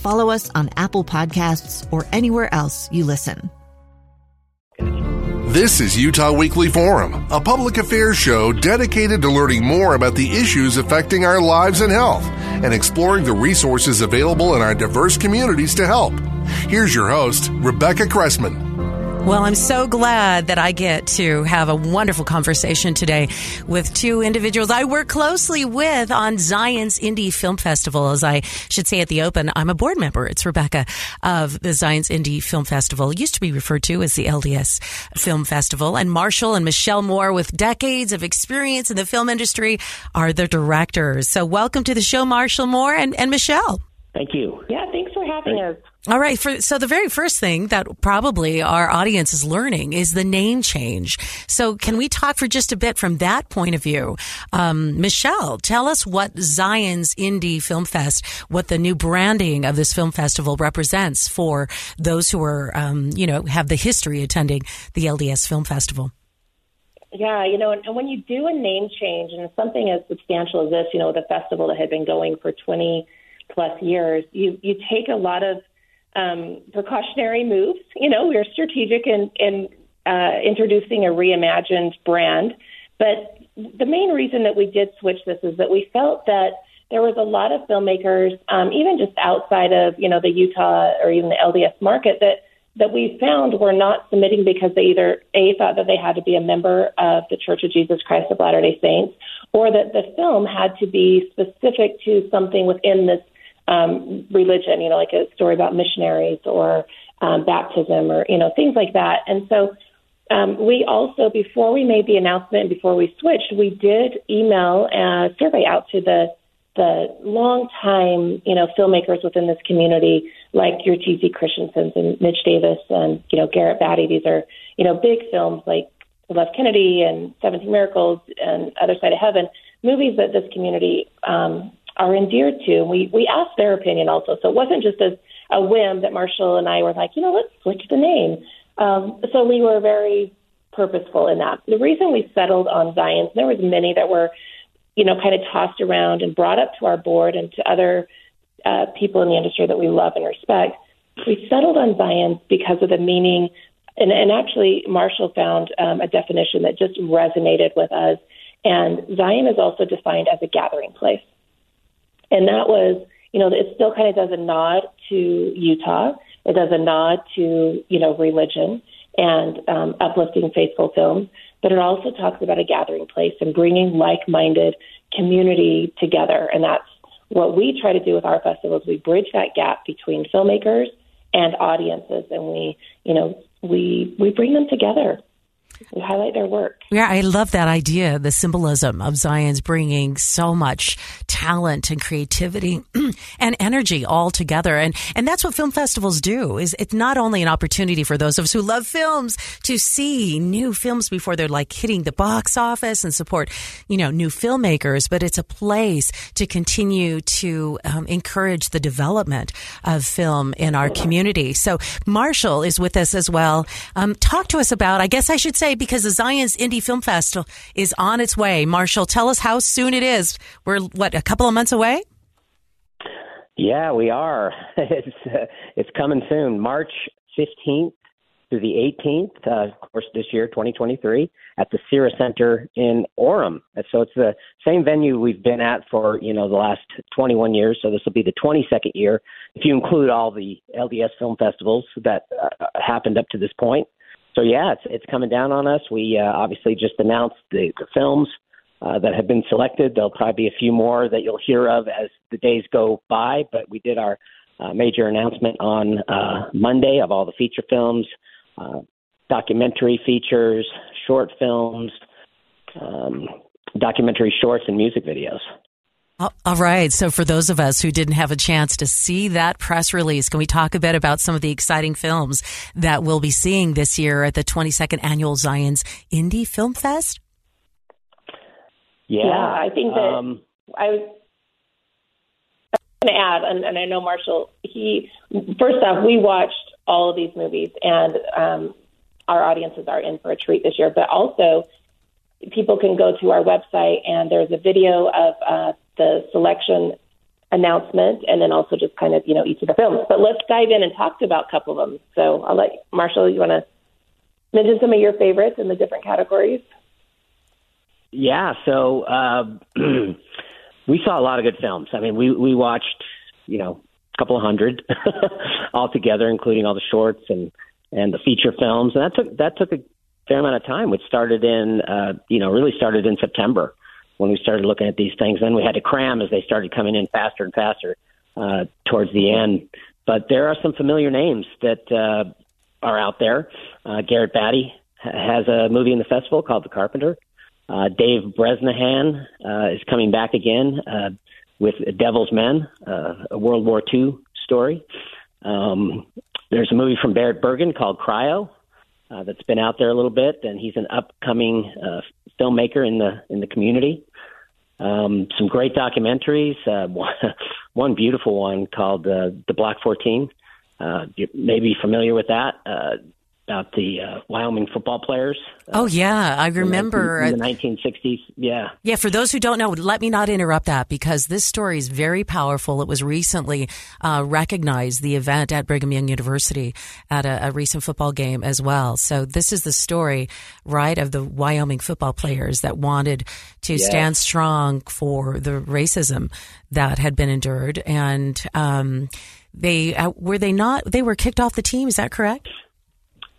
follow us on Apple Podcasts, or anywhere else you listen. This is Utah Weekly Forum, a public affairs show dedicated to learning more about the issues affecting our lives and health and exploring the resources available in our diverse communities to help. Here's your host, Rebecca Cressman. Well, I'm so glad that I get to have a wonderful conversation today with two individuals I work closely with on Zion's Indie Film Festival. As I should say at the open, I'm a board member. It's Rebecca of the Zion's Indie Film Festival. It used to be referred to as the LDS Film Festival. And Marshall and Michelle Moore, with decades of experience in the film industry, are the directors. So welcome to the show, Marshall Moore and, and Michelle. Thank you. Yeah, thanks for having us. All right. For, so the very first thing that probably our audience is learning is the name change. So can we talk for just a bit from that point of view? Um, Michelle, tell us what Zion's Indie Film Fest, what the new branding of this film festival represents for those who are, um, you know, have the history attending the LDS Film Festival. Yeah, you know, and, and when you do a name change and something as substantial as this, you know, the festival that had been going for 20 plus years, you you take a lot of um, precautionary moves. You know, we are strategic in in uh, introducing a reimagined brand, but the main reason that we did switch this is that we felt that there was a lot of filmmakers, um, even just outside of you know the Utah or even the LDS market, that that we found were not submitting because they either a thought that they had to be a member of the Church of Jesus Christ of Latter Day Saints, or that the film had to be specific to something within this um, religion, you know, like a story about missionaries or um, baptism or, you know, things like that. And so um, we also, before we made the announcement and before we switched, we did email a survey out to the the long time, you know, filmmakers within this community, like your T.C. Christensen's and Mitch Davis and, you know, Garrett Batty. These are, you know, big films like Love Kennedy and Seventeen Miracles and Other Side of Heaven, movies that this community um, are endeared to. We we asked their opinion also, so it wasn't just a, a whim that Marshall and I were like, you know, let's switch the name. Um, so we were very purposeful in that. The reason we settled on Zion's, there was many that were, you know, kind of tossed around and brought up to our board and to other uh, people in the industry that we love and respect. We settled on Zion's because of the meaning, and, and actually Marshall found um, a definition that just resonated with us. And Zion is also defined as a gathering place. And that was, you know, it still kind of does a nod to Utah. It does a nod to, you know, religion and um, uplifting faithful films. But it also talks about a gathering place and bringing like-minded community together. And that's what we try to do with our festivals. We bridge that gap between filmmakers and audiences, and we, you know, we we bring them together we highlight their work. Yeah, I love that idea, the symbolism of Zion's bringing so much talent and creativity and energy all together. And, and that's what film festivals do is it's not only an opportunity for those of us who love films to see new films before they're like hitting the box office and support, you know, new filmmakers, but it's a place to continue to um, encourage the development of film in our community. So Marshall is with us as well. Um, talk to us about, I guess I should say, because the Zion's Indie Film Festival is on its way. Marshall, tell us how soon it is. We're, what, a couple of months away? Yeah, we are. It's uh, it's coming soon, March fifteenth through the 18th, uh, of course, this year, 2023, at the SCERA Center in Orem. So it's the same venue we've been at for you know the last 21 years. So this will be the 22nd year if you include all the LDS film festivals that uh, happened up to this point. so yeah, it's it's coming down on us. We uh, obviously just announced the, the films uh, that have been selected. There'll probably be a few more that you'll hear of as the days go by. But we did our uh, major announcement on uh, Monday of all the feature films, uh, documentary features, short films, um, documentary shorts, and music videos. All right. So, for those of us who didn't have a chance to see that press release, can we talk a bit about some of the exciting films that we'll be seeing this year at the 22nd Annual Zion's Indie Film Fest? Yeah, yeah I think that um, I was going to add, and, and, I know Marshall, he, first off, we watched all of these movies, and um, our audiences are in for a treat this year, but also, people can go to our website and there's a video of uh, the selection announcement and then also just kind of, you know, each of the films. But let's dive in and talk about a couple of them. So I'll let Marshall, you want to mention some of your favorites in the different categories? Yeah. So uh, we saw a lot of good films. I mean, we, we watched, you know, a couple of hundred altogether, including all the shorts and, and the feature films. And that took, that took a fair amount of time, which started in, uh, you know, really started in September when we started looking at these things. Then we had to cram as they started coming in faster and faster uh, towards the end. But there are some familiar names that uh, are out there. Uh, Garrett Batty has a movie in the festival called The Carpenter. Uh, Dave Bresnahan uh, is coming back again uh, with Devil's Men, uh, a World War II story. Um, there's a movie from Barrett Burgin called Cryo uh, that's been out there a little bit, and he's an upcoming uh, filmmaker in the in the community. Um, some great documentaries. One, one beautiful one called "The Black 14." Uh, you may be familiar with that. About the uh, Wyoming football players. Uh, oh yeah, I remember in the, in the 1960s. Yeah, yeah. For those who don't know, let me not interrupt that because this story is very powerful. It was recently uh, recognized the event at Brigham Young University at a, a, recent football game as well. So this is the story, right, of the Wyoming football players that wanted to stand strong for the racism that had been endured and. Um, they uh, were they not they were kicked off the team is that correct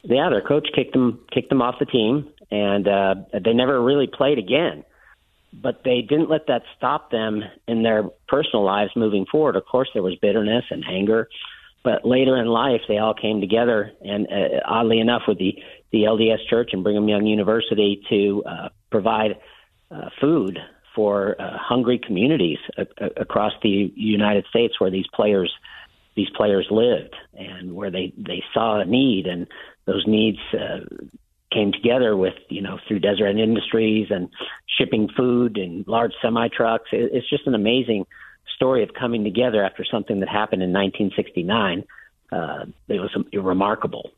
yeah, their coach kicked them kicked them off the team, and uh, they never really played again. But they didn't let that stop them in their personal lives moving forward. Of course, there was bitterness and anger, but later in life, they all came together, and uh, oddly enough, with the the LDS Church and Brigham Young University to uh, provide uh, food for uh, hungry communities a- a- across the United States where these players these players lived and where they they saw a need and those needs uh, came together with you know through Deseret Industries and shipping food and large semi trucks. It, it's just an amazing story of coming together after something that happened in 1969. Uh, it was remarkable.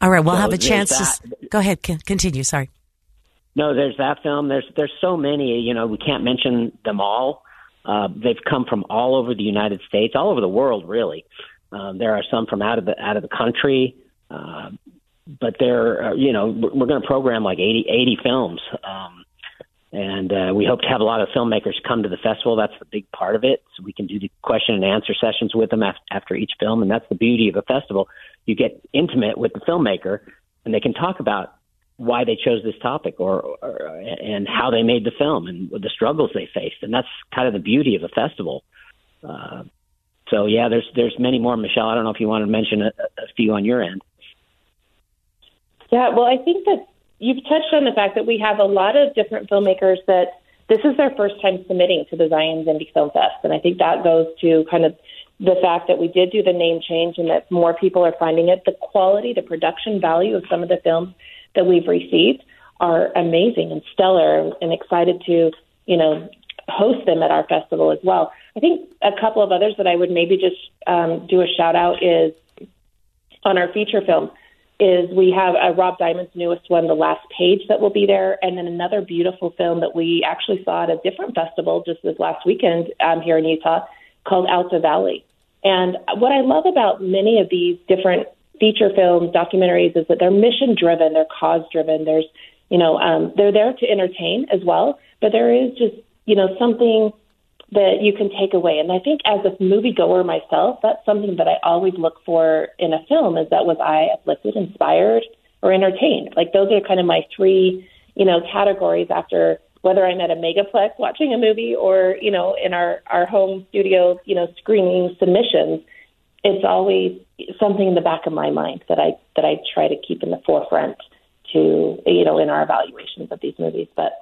All right, we'll so have a chance that. to go ahead. Continue. Sorry. No, there's that film. There's there's so many. You know, we can't mention them all. Uh, they've come from all over the United States, all over the world, really. Um, there are some from out of the out of the country. Uh, but they're, uh, you know, we're going to program like 80, 80 films. Um, and uh, we hope to have a lot of filmmakers come to the festival. That's the big part of it. So we can do the question and answer sessions with them after, after each film. And that's the beauty of a festival. You get intimate with the filmmaker and they can talk about why they chose this topic or, or and how they made the film and the struggles they faced. And that's kind of the beauty of a festival. Uh, so yeah, there's there's many more. Michelle, I don't know if you want to mention a, a few on your end. Yeah, well, I think that you've touched on the fact that we have a lot of different filmmakers that this is their first time submitting to the Zion's Indie Film Fest. And I think that goes to kind of the fact that we did do the name change and that more people are finding it. The quality, the production value of some of the films that we've received are amazing and stellar and excited to, you know, host them at our festival as well. I think a couple of others that I would maybe just um, do a shout out is on our feature film is we have Rob Diamond's newest one, The Last Page, that will be there, and then another beautiful film that we actually saw at a different festival just this last weekend um, here in Utah called Alta Valley. And what I love about many of these different feature films, documentaries, is that they're mission driven, they're cause driven. There's, you know, um, they're there to entertain as well, but there is just, you know, something that you can take away. And I think as a moviegoer myself, that's something that I always look for in a film is that was I uplifted, inspired, or entertained. Like those are kind of my three, you know, categories after whether I'm at a megaplex watching a movie or, you know, in our, our home studio, you know, screening submissions, it's always something in the back of my mind that I that I try to keep in the forefront to you know in our evaluations of these movies. But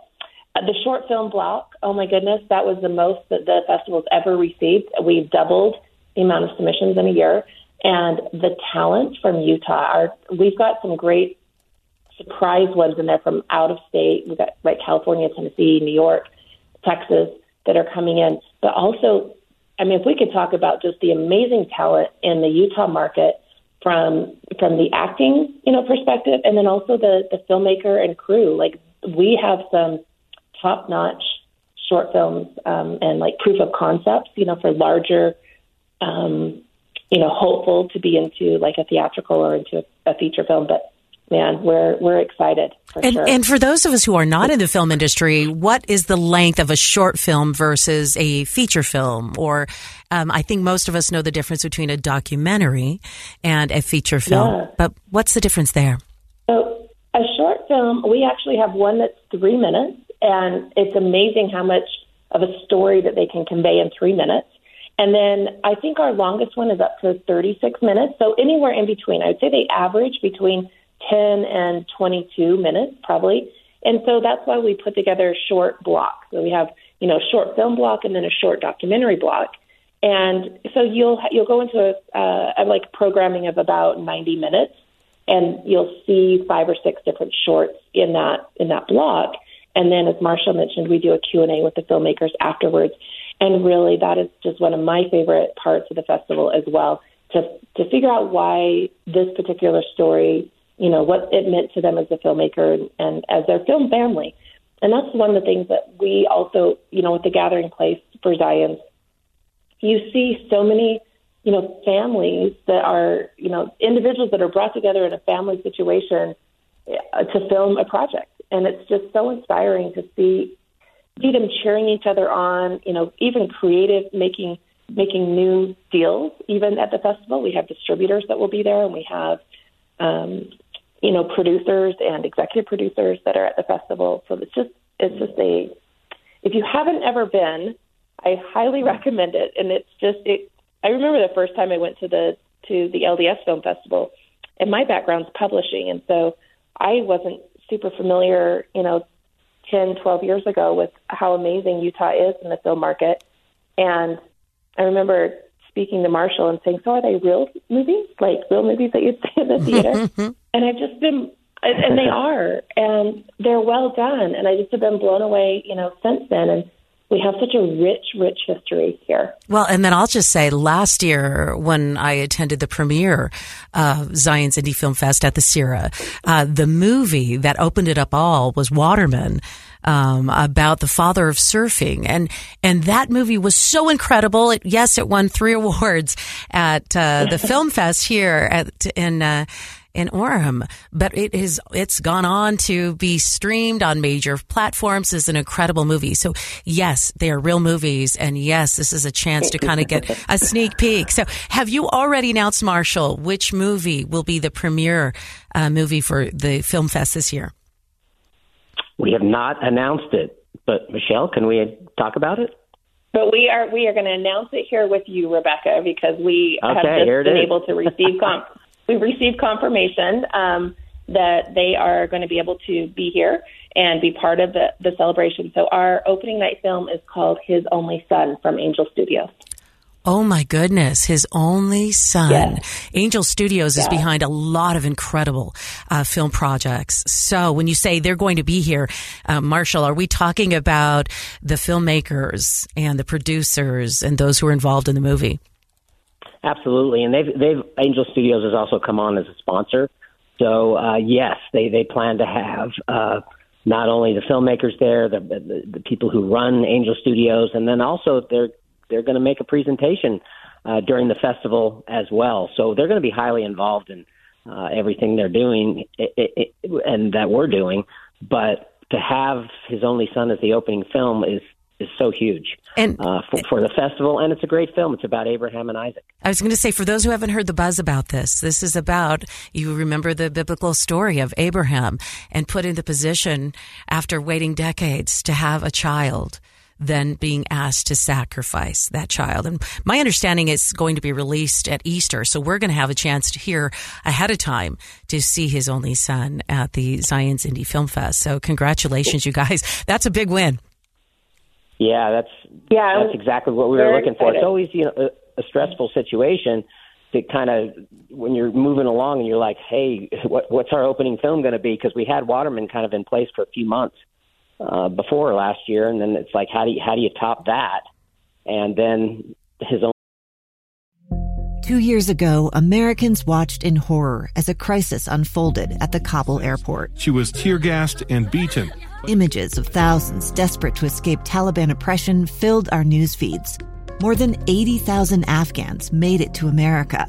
uh, the short film block, oh my goodness, that was the most that the festival's ever received. We've doubled the amount of submissions in a year, and the talent from Utah are. We've got some great surprise ones in there from out of state. We've got like California, Tennessee, New York, Texas that are coming in, but also I mean, if we could talk about just the amazing talent in the Utah market from from the acting, you know, perspective, and then also the the filmmaker and crew. Like we have some top notch short films um, and like proof of concepts, you know, for larger, um, you know, hopeful to be into like a theatrical or into a, feature film, but man, we're we're excited for and, sure. And for those of us who are not in the film industry, what is the length of a short film versus a feature film? Or um, I think most of us know the difference between a documentary and a feature film. Yeah. But what's the difference there? So a short film, we actually have one that's three minutes, and it's amazing how much of a story that they can convey in three minutes. And then I think our longest one is up to 36 minutes. So anywhere in between, I would say they average between 10 and 22 minutes probably. And so that's why we put together a short block. So we have, you know, short film block and then a short documentary block. And so you'll you'll go into a, uh, a like programming of about 90 minutes, and you'll see five or six different shorts in that in that block. And then, as Marshall mentioned, we do a Q and A with the filmmakers afterwards. And really, that is just one of my favorite parts of the festival as well to to figure out why this particular story you know, what it meant to them as a filmmaker and, and as their film family. And that's one of the things that we also, you know, with the gathering place for Zions, you see so many, you know, families that are, you know, individuals that are brought together in a family situation uh, to film a project. And it's just so inspiring to see see them cheering each other on, you know, even creative making making new deals even at the festival. We have distributors that will be there and we have um, you know, producers and executive producers that are at the festival. So it's just it's just a if you haven't ever been, I highly recommend it. And it's just it I remember the first time I went to the to the LDS Film Festival and my background's publishing and so I wasn't super familiar, you know, 10, 12 years ago with how amazing Utah is in the film market. And I remember speaking to Marshall and saying, "So are they real movies? Like real movies that you'd see in the theater?" and I've just been, and they are, and they're well done, and I just have been blown away, you know, since then. And we have such a rich, rich history here. Well, and then I'll just say last year when I attended the premiere of Zion's Indie Film Fest at the SCERA, uh, the movie that opened it up all was Waterman. Um, about the father of surfing, and and that movie was so incredible. It, yes, it won three awards at uh, the film fest here at in uh, in Orem, but it is it's gone on to be streamed on major platforms as an incredible movie. So yes, they are real movies, and yes, this is a chance to kind of get a sneak peek. So have you already announced, Marshall, which movie will be the premiere uh, movie for the film fest this year? We have not announced it, but Michelle, can we talk about it? But we are we are going to announce it here with you, Rebecca, because we Okay, have just been is. able to receive com- we've received confirmation um, that they are going to be able to be here and be part of the, the celebration. So our opening night film is called His Only Son from Angel Studios. Oh my goodness, his only son. Yes. Angel Studios is behind a lot of incredible uh, film projects. So when you say they're going to be here, uh, Marshall, are we talking about the filmmakers and the producers and those who are involved in the movie? Absolutely, and they've they've Angel Studios has also come on as a sponsor. So uh, yes, they they plan to have uh, not only the filmmakers there, the, the the people who run Angel Studios, and then also they're they're going to make a presentation uh, during the festival as well. So they're going to be highly involved in uh, everything they're doing i i i and that we're doing. But to have his only son as the opening film is is so huge and uh, for, for, the festival. And it's a great film. It's about Abraham and Isaac. I was going to say, for those who haven't heard the buzz about this, this is about you remember the biblical story of Abraham and put in the position after waiting decades to have a child than being asked to sacrifice that child. And my understanding is going to be released at Easter. So we're going to have a chance to hear ahead of time to see his only son at the Zion's Indie Film Fest. So congratulations, you guys. That's a big win. Yeah, that's yeah, that's exactly what we were looking excited. for. It's always you know a, a stressful situation to kind of when you're moving along and you're like, hey, what, what's our opening film going to be? Because we had Waterman kind of in place for a few months uh, before last year, and then it's like, how do you how do you top that? And then his own. Two years ago, Americans watched in horror as a crisis unfolded at the Kabul airport. She was tear gassed and beaten. Images of thousands desperate to escape Taliban oppression filled our news feeds. More than 80,000 Afghans made it to America.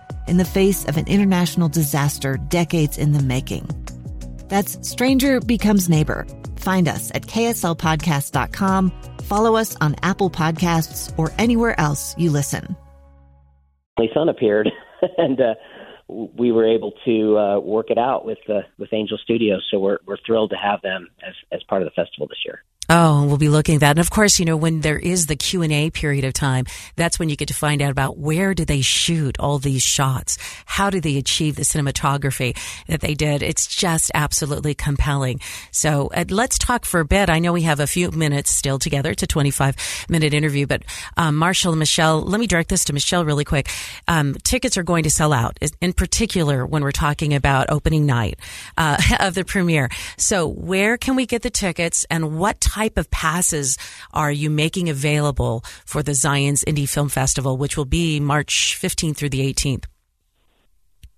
in the face of an international disaster decades in the making. That's Stranger Becomes Neighbor. Find us at kslpodcast.com, follow us on Apple Podcasts, or anywhere else you listen. My son appeared, and uh, we were able to uh, work it out with uh, with Angel Studios. So we're we're thrilled to have them as as part of the festival this year. Oh, we'll be looking at that. And of course, you know, when there is the Q&A period of time, that's when you get to find out about where do they shoot all these shots? How do they achieve the cinematography that they did? It's just absolutely compelling. So uh, let's talk for a bit. I know we have a few minutes still together. A 25 minute interview, but um, Marshall and Michelle, let me direct this to Michelle really quick. Um, tickets are going to sell out, in particular when we're talking about opening night uh, of the premiere. So where can we get the tickets and what type type of passes are you making available for the Zion's Indie Film Festival, which will be March 15th through the 18th?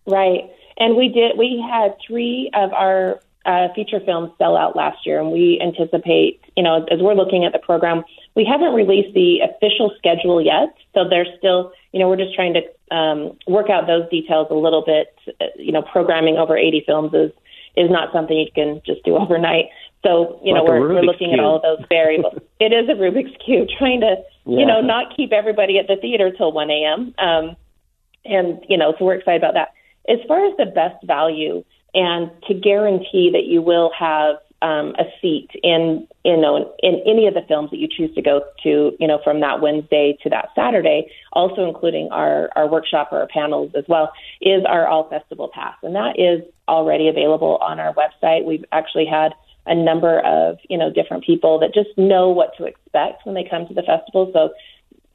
Right. And we did, we had three of our uh, feature films sell out last year, and we anticipate, you know, as we're looking at the program, we haven't released the official schedule yet. So there's still, you know, we're just trying to um, work out those details a little bit. Uh, you know, programming over 80 films is is not something you can just do overnight. So, you like know, we're, we're looking cube. at all those variables. it is a Rubik's Cube, trying to, yeah. you know, not keep everybody at the theater till 1 a.m. Um, and, you know, so we're excited about that. As far as the best value and to guarantee that you will have um, a seat in, you know, in any of the films that you choose to go to, you know, from that Wednesday to that Saturday, also including our, our workshop or our panels as well, is our All Festival Pass. And that is already available on our website. We've actually had a number of you know different people that just know what to expect when they come to the festival. So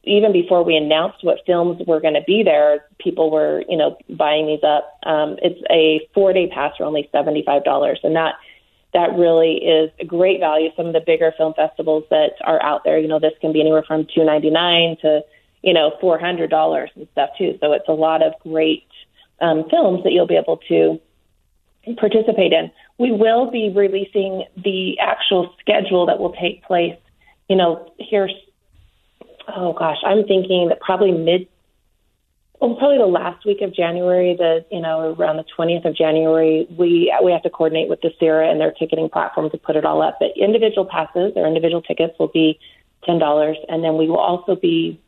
even before we announced what films were going to be there, people were you know buying these up. Um, it's a four day pass for only seventy five dollars, and that that really is a great value. Some of the bigger film festivals that are out there, you know, this can be anywhere from two ninety nine to you know four hundred dollars and stuff too. So it's a lot of great um, films that you'll be able to participate in. We will be releasing the actual schedule that will take place, you know, here. Oh gosh, I'm thinking that probably mid, well, probably the last week of January, the you know around the 20th of January, we we have to coordinate with the SCERA and their ticketing platform to put it all up. But individual passes or individual tickets will be ten dollars, and then we will also be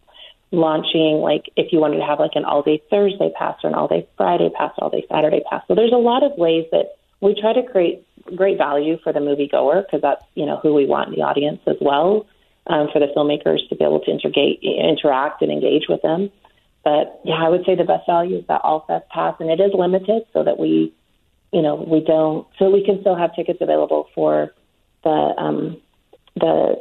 launching like if you wanted to have like an all day Thursday pass or an all day Friday pass, all day Saturday pass. So there's a lot of ways that we try to create great value for the moviegoer because that's you know who we want in the audience as well um, for the filmmakers to be able to integrate, interact and engage with them. But yeah, I would say the best value is that all fest pass, and it is limited so that we, you know, we don't so we can still have tickets available for the um, the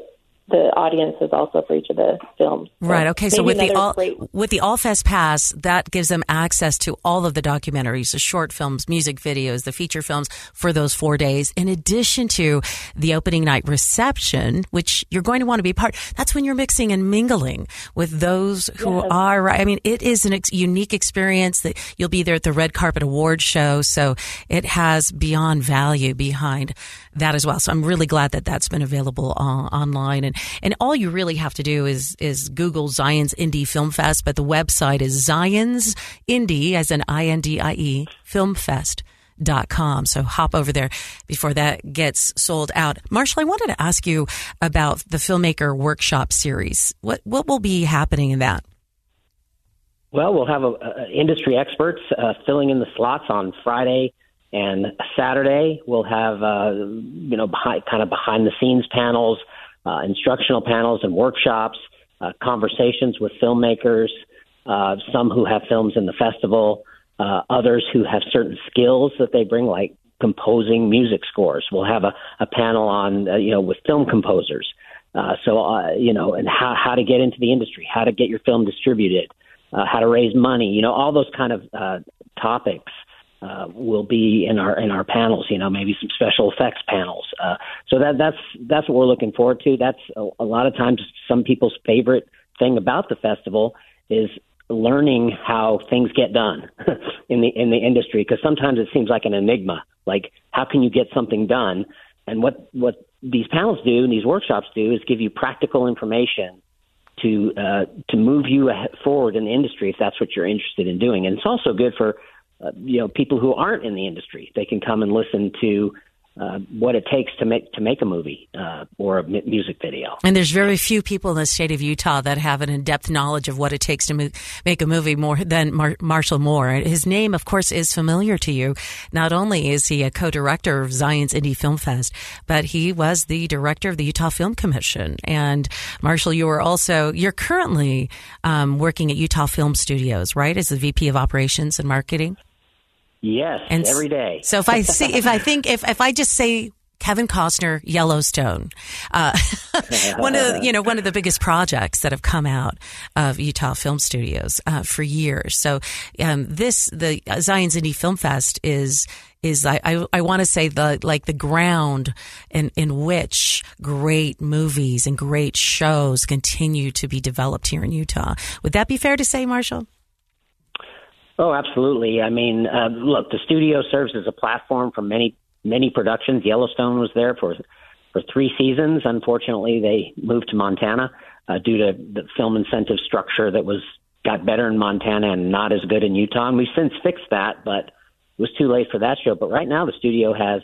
the audiences also for each of the films. So right. Okay. So with the all great... with the Allfest Pass, that gives them access to all of the documentaries, the short films, music videos, the feature films for those four days. In addition to the opening night reception, which you're going to want to be part. That's when you're mixing and mingling with those who yes. are. I mean, it is an ex- unique experience that you'll be there at the Red Carpet Award show. So it has beyond value behind that as well. So I'm really glad that that's been available uh, online. And, and all you really have to do is, is Google Zion's Indie Film Fest, but the website is Zion's Indie as an I-N-D-I-E Film Fest. Dot com. So hop over there before that gets sold out. Marshall, I wanted to ask you about the filmmaker workshop series. What what will be happening in that? Well, we'll have a, a industry experts uh, filling in the slots on Friday and Saturday we'll have uh, you know behind, kind of behind the scenes panels, uh, instructional panels and workshops, uh, conversations with filmmakers, uh, some who have films in the festival, uh, others who have certain skills that they bring, like composing music scores. We'll have a, a panel on uh, you know with film composers. Uh, so uh, you know, and how how to get into the industry, how to get your film distributed, uh, how to raise money. You know, all those kind of uh, topics uh, will be in our in our panels. You know, maybe some special effects panels. Uh, so that that's that's what we're looking forward to. That's a, a lot of times some people's favorite thing about the festival is learning how things get done in the in the industry because sometimes it seems like an enigma like how can you get something done and what what these panels do and these workshops do is give you practical information to uh, to move you forward in the industry if that's what you're interested in doing and it's also good for uh, you know people who aren't in the industry. They can come and listen to uh, what it takes to make to make a movie uh, or a m- music video. And there's very few people in the state of Utah that have an in-depth knowledge of what it takes to mo- make a movie more than Mar- Marshall Moore. His name, of course, is familiar to you. Not only is he a co-director of Zion's Indie Film Fest, but he was the director of the Utah Film Commission. And Marshall, you are also you're currently um, working at Utah Film Studios, right? As the VP of Operations and Marketing. Yes, and every day. So if I see, if I think, if if I just say Kevin Costner, Yellowstone, uh, one of the, you know one of the biggest projects that have come out of Utah Film Studios uh, for years. So um, this the Zion's Indie Film Fest is is I I, I want to say the like the ground in in which great movies and great shows continue to be developed here in Utah. Would that be fair to say, Marshall? Oh, absolutely. I mean, uh, look, the studio serves as a platform for many many productions. Yellowstone was there for for three seasons. Unfortunately, they moved to Montana uh, due to the film incentive structure that was got better in Montana and not as good in Utah. And we've since fixed that, but it was too late for that show. But right now, the studio has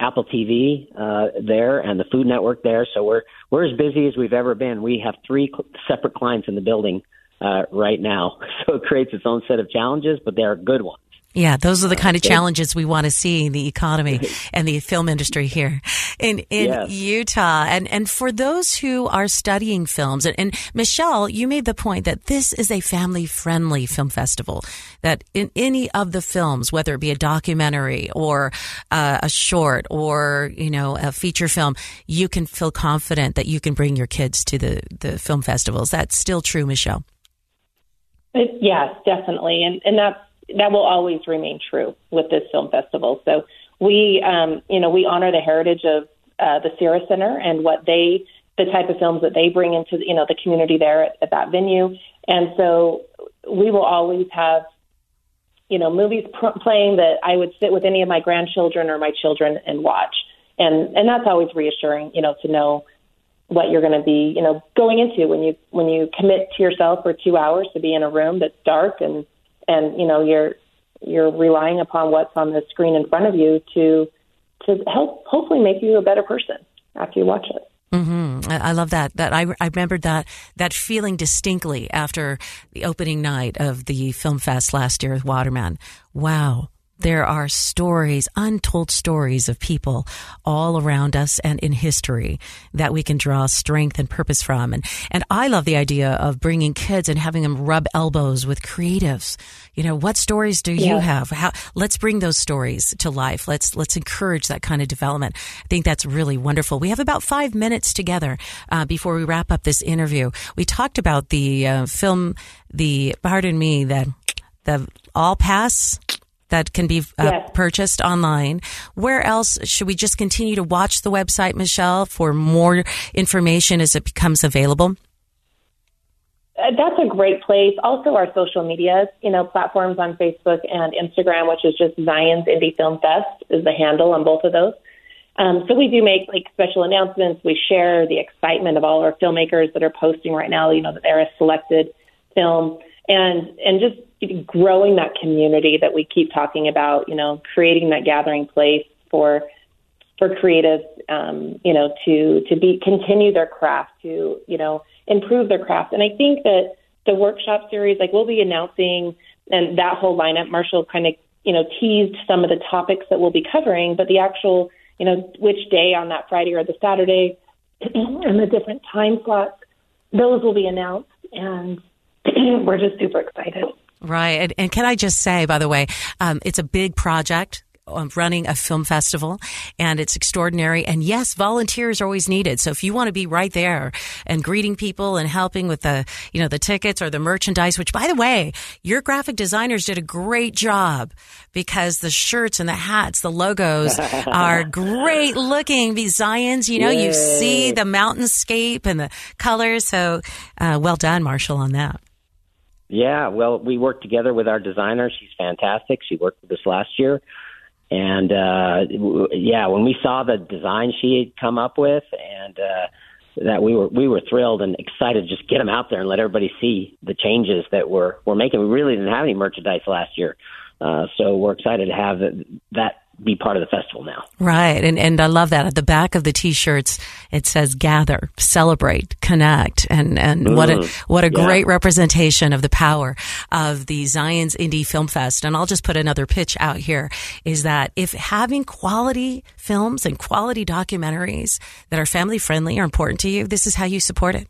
Apple TV uh, there and the Food Network there, so we're we're as busy as we've ever been. We have three cl- separate clients in the building uh, right now. So it creates its own set of challenges, but they are good ones. Yeah, those are the kind of challenges we want to see in the economy and the film industry here in in yes. Utah. And and for those who are studying films, and, and, Michelle, you made the point that this is a family friendly film festival. That in any of the films, whether it be a documentary or uh, a short or you know a feature film, you can feel confident that you can bring your kids to the the film festivals. That's still true, Michelle. It, yes, definitely, and and that's that will always remain true with this film festival. So we, um, you know, we honor the heritage of uh, the SCERA Center and what they, the type of films that they bring into, you know, the community there at, at that venue. And so we will always have, you know, movies pr- playing that I would sit with any of my grandchildren or my children and watch. And and that's always reassuring, you know, to know what you're going to be, you know, going into when you when you commit to yourself for two hours to be in a room that's dark and and you know you're you're relying upon what's on the screen in front of you to to help hopefully make you a better person after you watch it. Mm-hmm. I I love that. That I, I remembered that that feeling distinctly after the opening night of the film fest last year with Waterman. Wow, there are stories, untold stories of people all around us and in history that we can draw strength and purpose from. And, and I love the idea of bringing kids and having them rub elbows with creatives. You know, what stories do you have? How, let's bring those stories to life. Let's, let's encourage that kind of development. I think that's really wonderful. We have about five minutes together, uh, before we wrap up this interview. We talked about the, uh, film, the, pardon me, the, the All Pass that can be uh, Yes. purchased online. Where else should we just continue to watch the website, Michelle, for more information as it becomes available? Uh, That's a great place. Also, our social medias, you know, platforms on Facebook and Instagram, which is just Zion's Indie Film Fest, is the handle on both of those. Um, so we do make like special announcements. We share the excitement of all our filmmakers that are posting right now. You know that they're a selected film, and and just growing that community that we keep talking about. You know, creating that gathering place for for creatives, um, you know, to to be continue their craft, to you know, improve their craft. And I think that the workshop series, like we'll be announcing, and that whole lineup, Marshall kind of you know teased some of the topics that we'll be covering, but the actual you know which day on that Friday or the Saturday, and the different time slots, those will be announced, and we're just super excited. Right. And, and can I just say, by the way, um, it's a big project. Of running a film festival and it's extraordinary. And yes, volunteers are always needed. So if you want to be right there and greeting people and helping with the, you know, the tickets or the merchandise, which by the way, your graphic designers did a great job because the shirts and the hats, the logos are great looking. These Zions, you know, you see the mountainscape and the colors. So, uh, well done, Marshall, on that. Yeah, well, we worked together with our designer. She's fantastic. She worked with us last year. And uh yeah, when we saw the design she had come up with and uh that we were we were thrilled and excited to just get them out there and let everybody see the changes that we're we're making. We really didn't have any merchandise last year. Uh so we're excited to have that be part of the festival now. Right. And, and I love that. At the back of the t-shirts, it says gather, celebrate, connect. And, and what a, mm. what a yeah. great representation of the power of the Zion's Indie Film Fest. And I'll just put another pitch out here is that if having quality films and quality documentaries that are family friendly are important to you, this is how you support it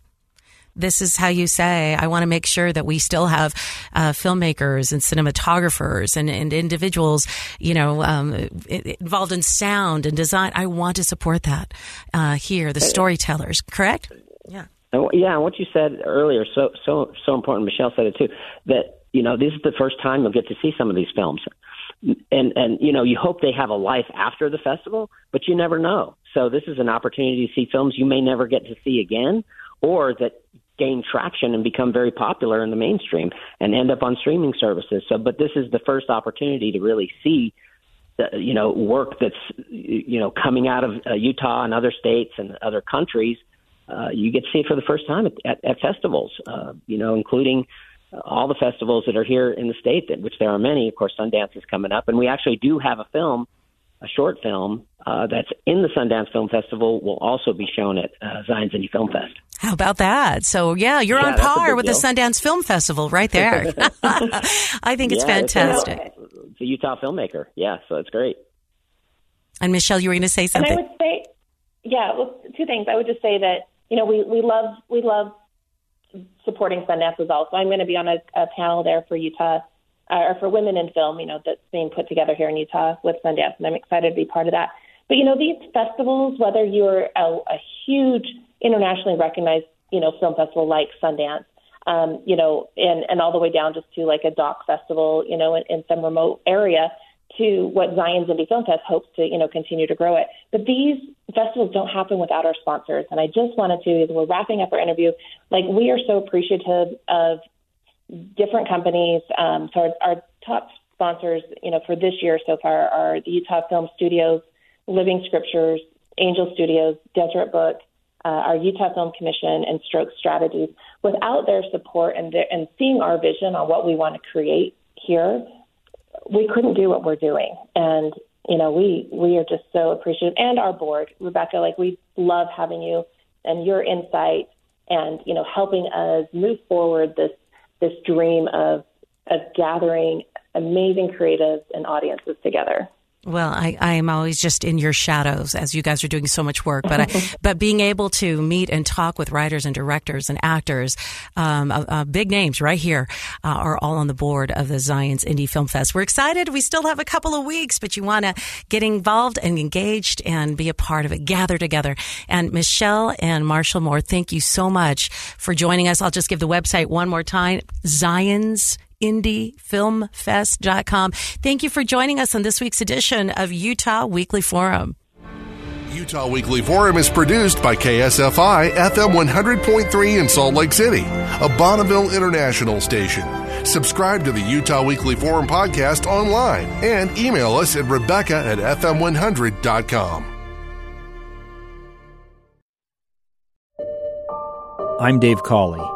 this is how you say, I want to make sure that we still have uh, filmmakers and cinematographers and, and individuals, you know, um, involved in sound and design. I want to support that uh, here, the storytellers, correct? Yeah. Yeah, and what you said earlier, so so so important. Michelle said it too. That you know this is the first time you'll get to see some of these films, and and you know you hope they have a life after the festival, but you never know. So this is an opportunity to see films you may never get to see again, or that gain traction and become very popular in the mainstream and end up on streaming services. So, but this is the first opportunity to really see the, you know work that's you know coming out of uh, Utah and other states and other countries. Uh, you get to see it for the first time at, at, at festivals, uh, you know, including all the festivals that are here in the state, that, which there are many. Of course, Sundance is coming up, and we actually do have a film, a short film uh, that's in the Sundance Film Festival. Will also be shown at uh, Zion's Indie Film Fest. How about that? So yeah, you're Yeah, on par big with the. Sundance Film Festival right there. I think it's Yeah, fantastic. It's a Utah filmmaker, yeah, so it's great. And Michelle, you were going to say something. And I would say, yeah, well, two things. I would just say that you know we we love we love supporting Sundance as well. So I'm going to be on a, a panel there for Utah uh, or for women in film. You know that's being put together here in Utah with Sundance, and I'm excited to be part of that. But you know these festivals, whether you're a, a huge internationally recognized you know film festival like Sundance. Um, you know, and, and all the way down just to like a doc festival, you know, in, in some remote area, to what Zion's Indie Film Fest hopes to, you know, continue to grow it. But these festivals don't happen without our sponsors. And I just wanted to, as we're wrapping up our interview, like we are so appreciative of different companies. Um, so our, our top sponsors, you know, for this year so far are the Utah Film Studios, Living Scriptures, Angel Studios, Deseret Book, uh, our Utah Film Commission, and Stroke Strategies. Without their support and their, and seeing our vision on what we want to create here, we couldn't do what we're doing. And you know, we we are just so appreciative, and our board, Rebecca. Like we love having you and your insight, and you know, helping us move forward this this dream of of gathering amazing creatives and audiences together. Well, I, I am always just in your shadows as you guys are doing so much work, but I, but being able to meet and talk with writers and directors and actors, um, uh, uh, big names right here, uh, are all on the board of the Zions Indie Film Fest. We're excited. We still have a couple of weeks, but you want to get involved and engaged and be a part of it. Gather together. And Michelle and Marshall Moore, thank you so much for joining us. I'll just give the website one more time: Zions indiefilmfest.com. Thank you for joining us on this week's edition of Utah Weekly Forum. Utah Weekly Forum is produced by KSFI FM 100.3 in Salt Lake City, a Bonneville International station. Subscribe to the Utah Weekly Forum podcast online and email us at Rebecca at FM100.com. I'm Dave Cawley